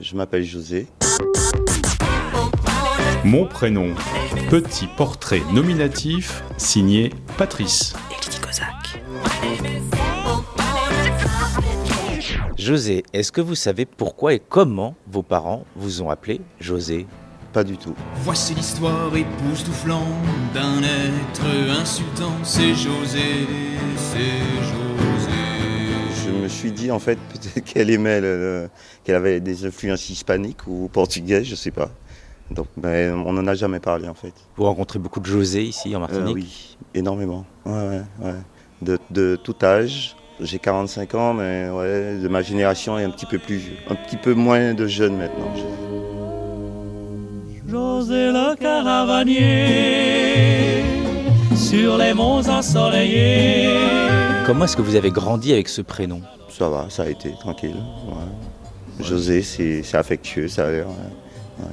Je m'appelle José. Mon prénom, petit portrait nominatif signé Patrice. José, est-ce que vous savez pourquoi et comment vos parents vous ont appelé José? Pas du tout. Voici l'histoire époustouflante d'un être insultant. C'est José, c'est José. Je me suis dit en fait peut-être qu'elle aimait, le- le- qu'elle avait des influences hispaniques ou portugaises, je sais pas. Donc, mais on n'en a jamais parlé en fait. Vous rencontrez beaucoup de José ici en Euh, Martinique oui, énormément. Ouais, ouais, ouais. De, de tout âge. J'ai 45 ans, mais ouais, de ma génération est un petit peu plus, un petit peu moins de jeunes maintenant. José le caravanier sur les monts ensoleillés. Comment est-ce que vous avez grandi avec ce prénom Ça va, ça a été tranquille. ouais. José, c'est c'est affectueux, ça a l'air. Ouais,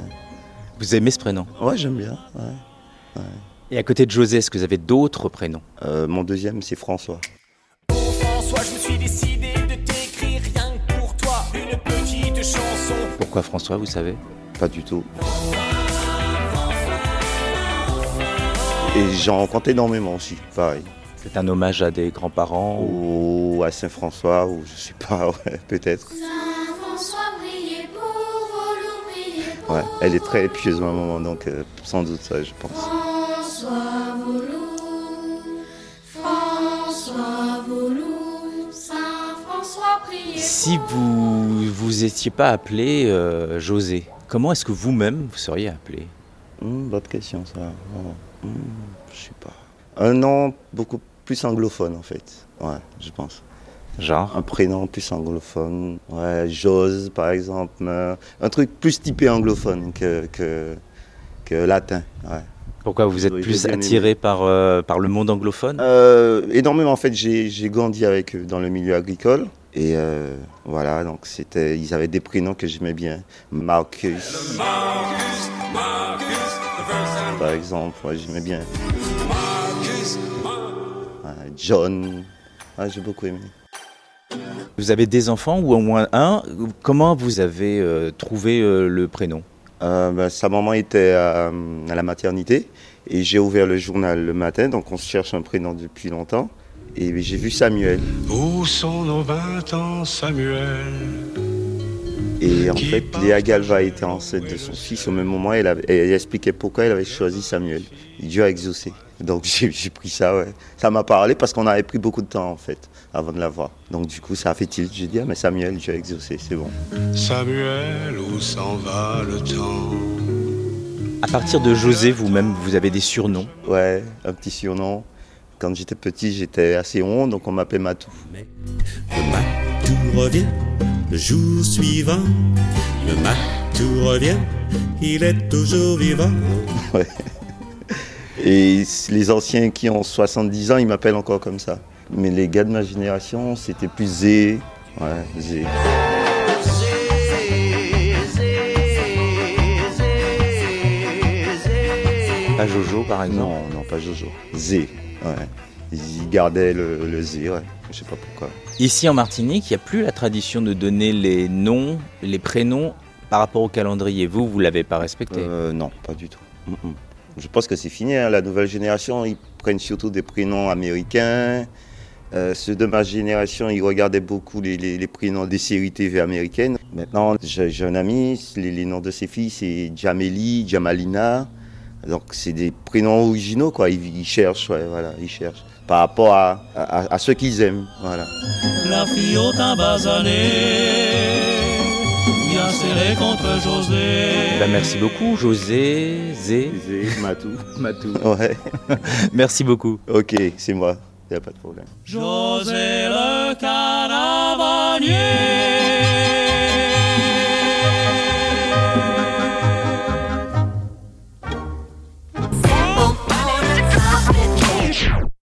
Vous aimez ce prénom Ouais, j'aime bien. ouais. Et à côté de José, est-ce que vous avez d'autres prénoms Euh, mon deuxième, c'est François. François, je me suis décidé de t'écrire rien que pour toi une petite chanson. Pourquoi François, vous savez Pas du tout. Et j'en rencontre énormément aussi, pareil. C'est un hommage à des grands-parents ou- Ou à Saint-François, ou je sais pas, ouais, peut-être. Saint-François, priez pour vos loups, priez pour Ouais, elle est très pieuse, ma maman, donc euh, sans doute ça, je pense. François vos loups, François vos loups, Saint-François, priez Si vous vous étiez pas appelé euh, José, comment est-ce que vous-même vous seriez appelé? Hmm, bonne question, ça. Oh, hmm, je sais pas. Un nom beaucoup plus anglophone, en fait. Ouais, je pense. Genre? Un prénom plus anglophone. Ouais, Jose, par exemple. Un truc plus typé anglophone que, que, que latin. Ouais. Pourquoi vous êtes plus attiré par, euh, par le monde anglophone? Euh, énormément, en fait, j'ai j'ai grandi avec eux dans le milieu agricole. Et euh, voilà, donc c'était, ils avaient des prénoms que j'aimais bien. Marcus. Par exemple, ouais, j'aimais bien. John. Ouais, j'ai beaucoup aimé. Vous avez des enfants ou au moins un? Comment vous avez euh, trouvé euh, le prénom? Euh, ben, sa maman était à, à la maternité et j'ai ouvert le journal le matin, donc on se cherche un prénom depuis longtemps. Et j'ai vu Samuel. Où sont nos 20 ans, Samuel? Et en fait, Léa Galva était enceinte de son fils au même moment. Elle, avait- elle expliquait pourquoi elle avait choisi Samuel. Dieu a exaucé. Donc j'ai j'ai pris ça, ouais. Ça m'a parlé parce qu'on avait pris beaucoup de temps en fait avant de l'avoir. Donc du coup, ça a fait tilt. J'ai dit, ah, mais Samuel, a exaucé, c'est bon. Samuel, où s'en va le temps? À partir de José, vous-même, vous avez des surnoms? Ouais, un petit surnom. Quand j'étais petit, j'étais assez rond, donc on m'appelait Matou. Le matou revient le jour suivant. Le matou revient, il est toujours vivant. Ouais. Et les anciens qui ont 70 ans, ils m'appellent encore comme ça. Mais les gars de ma génération, c'était plus Zé. Ouais, Zé. Pas Jojo, par exemple Non, non, pas Jojo. Zé. Ouais. Ils gardaient le, le Zé, ouais. Je sais pas pourquoi. Ici en Martinique, il n'y a plus la tradition de donner les noms, les prénoms par rapport au calendrier. Vous, vous l'avez pas respecté? Euh, non, pas du tout. Mm, mm. Je pense que c'est fini. hein. La nouvelle génération, ils prennent surtout des prénoms américains. Euh, ceux de ma génération, ils regardaient beaucoup les, prénoms des séries TV américaines. Maintenant, j'ai un ami, les, noms de ses filles, c'est Jameli, Jamalina. Donc, c'est des prénoms originaux, quoi. Ils, cherchent, ouais, voilà, ils cherchent. Par rapport à, à, qu'ils aiment, voilà. La fille au bah, merci beaucoup, José, Zé. Zé, Matou. Matou. Merci beaucoup. Ok, c'est moi. Il n'y a pas de problème. José le caravanier.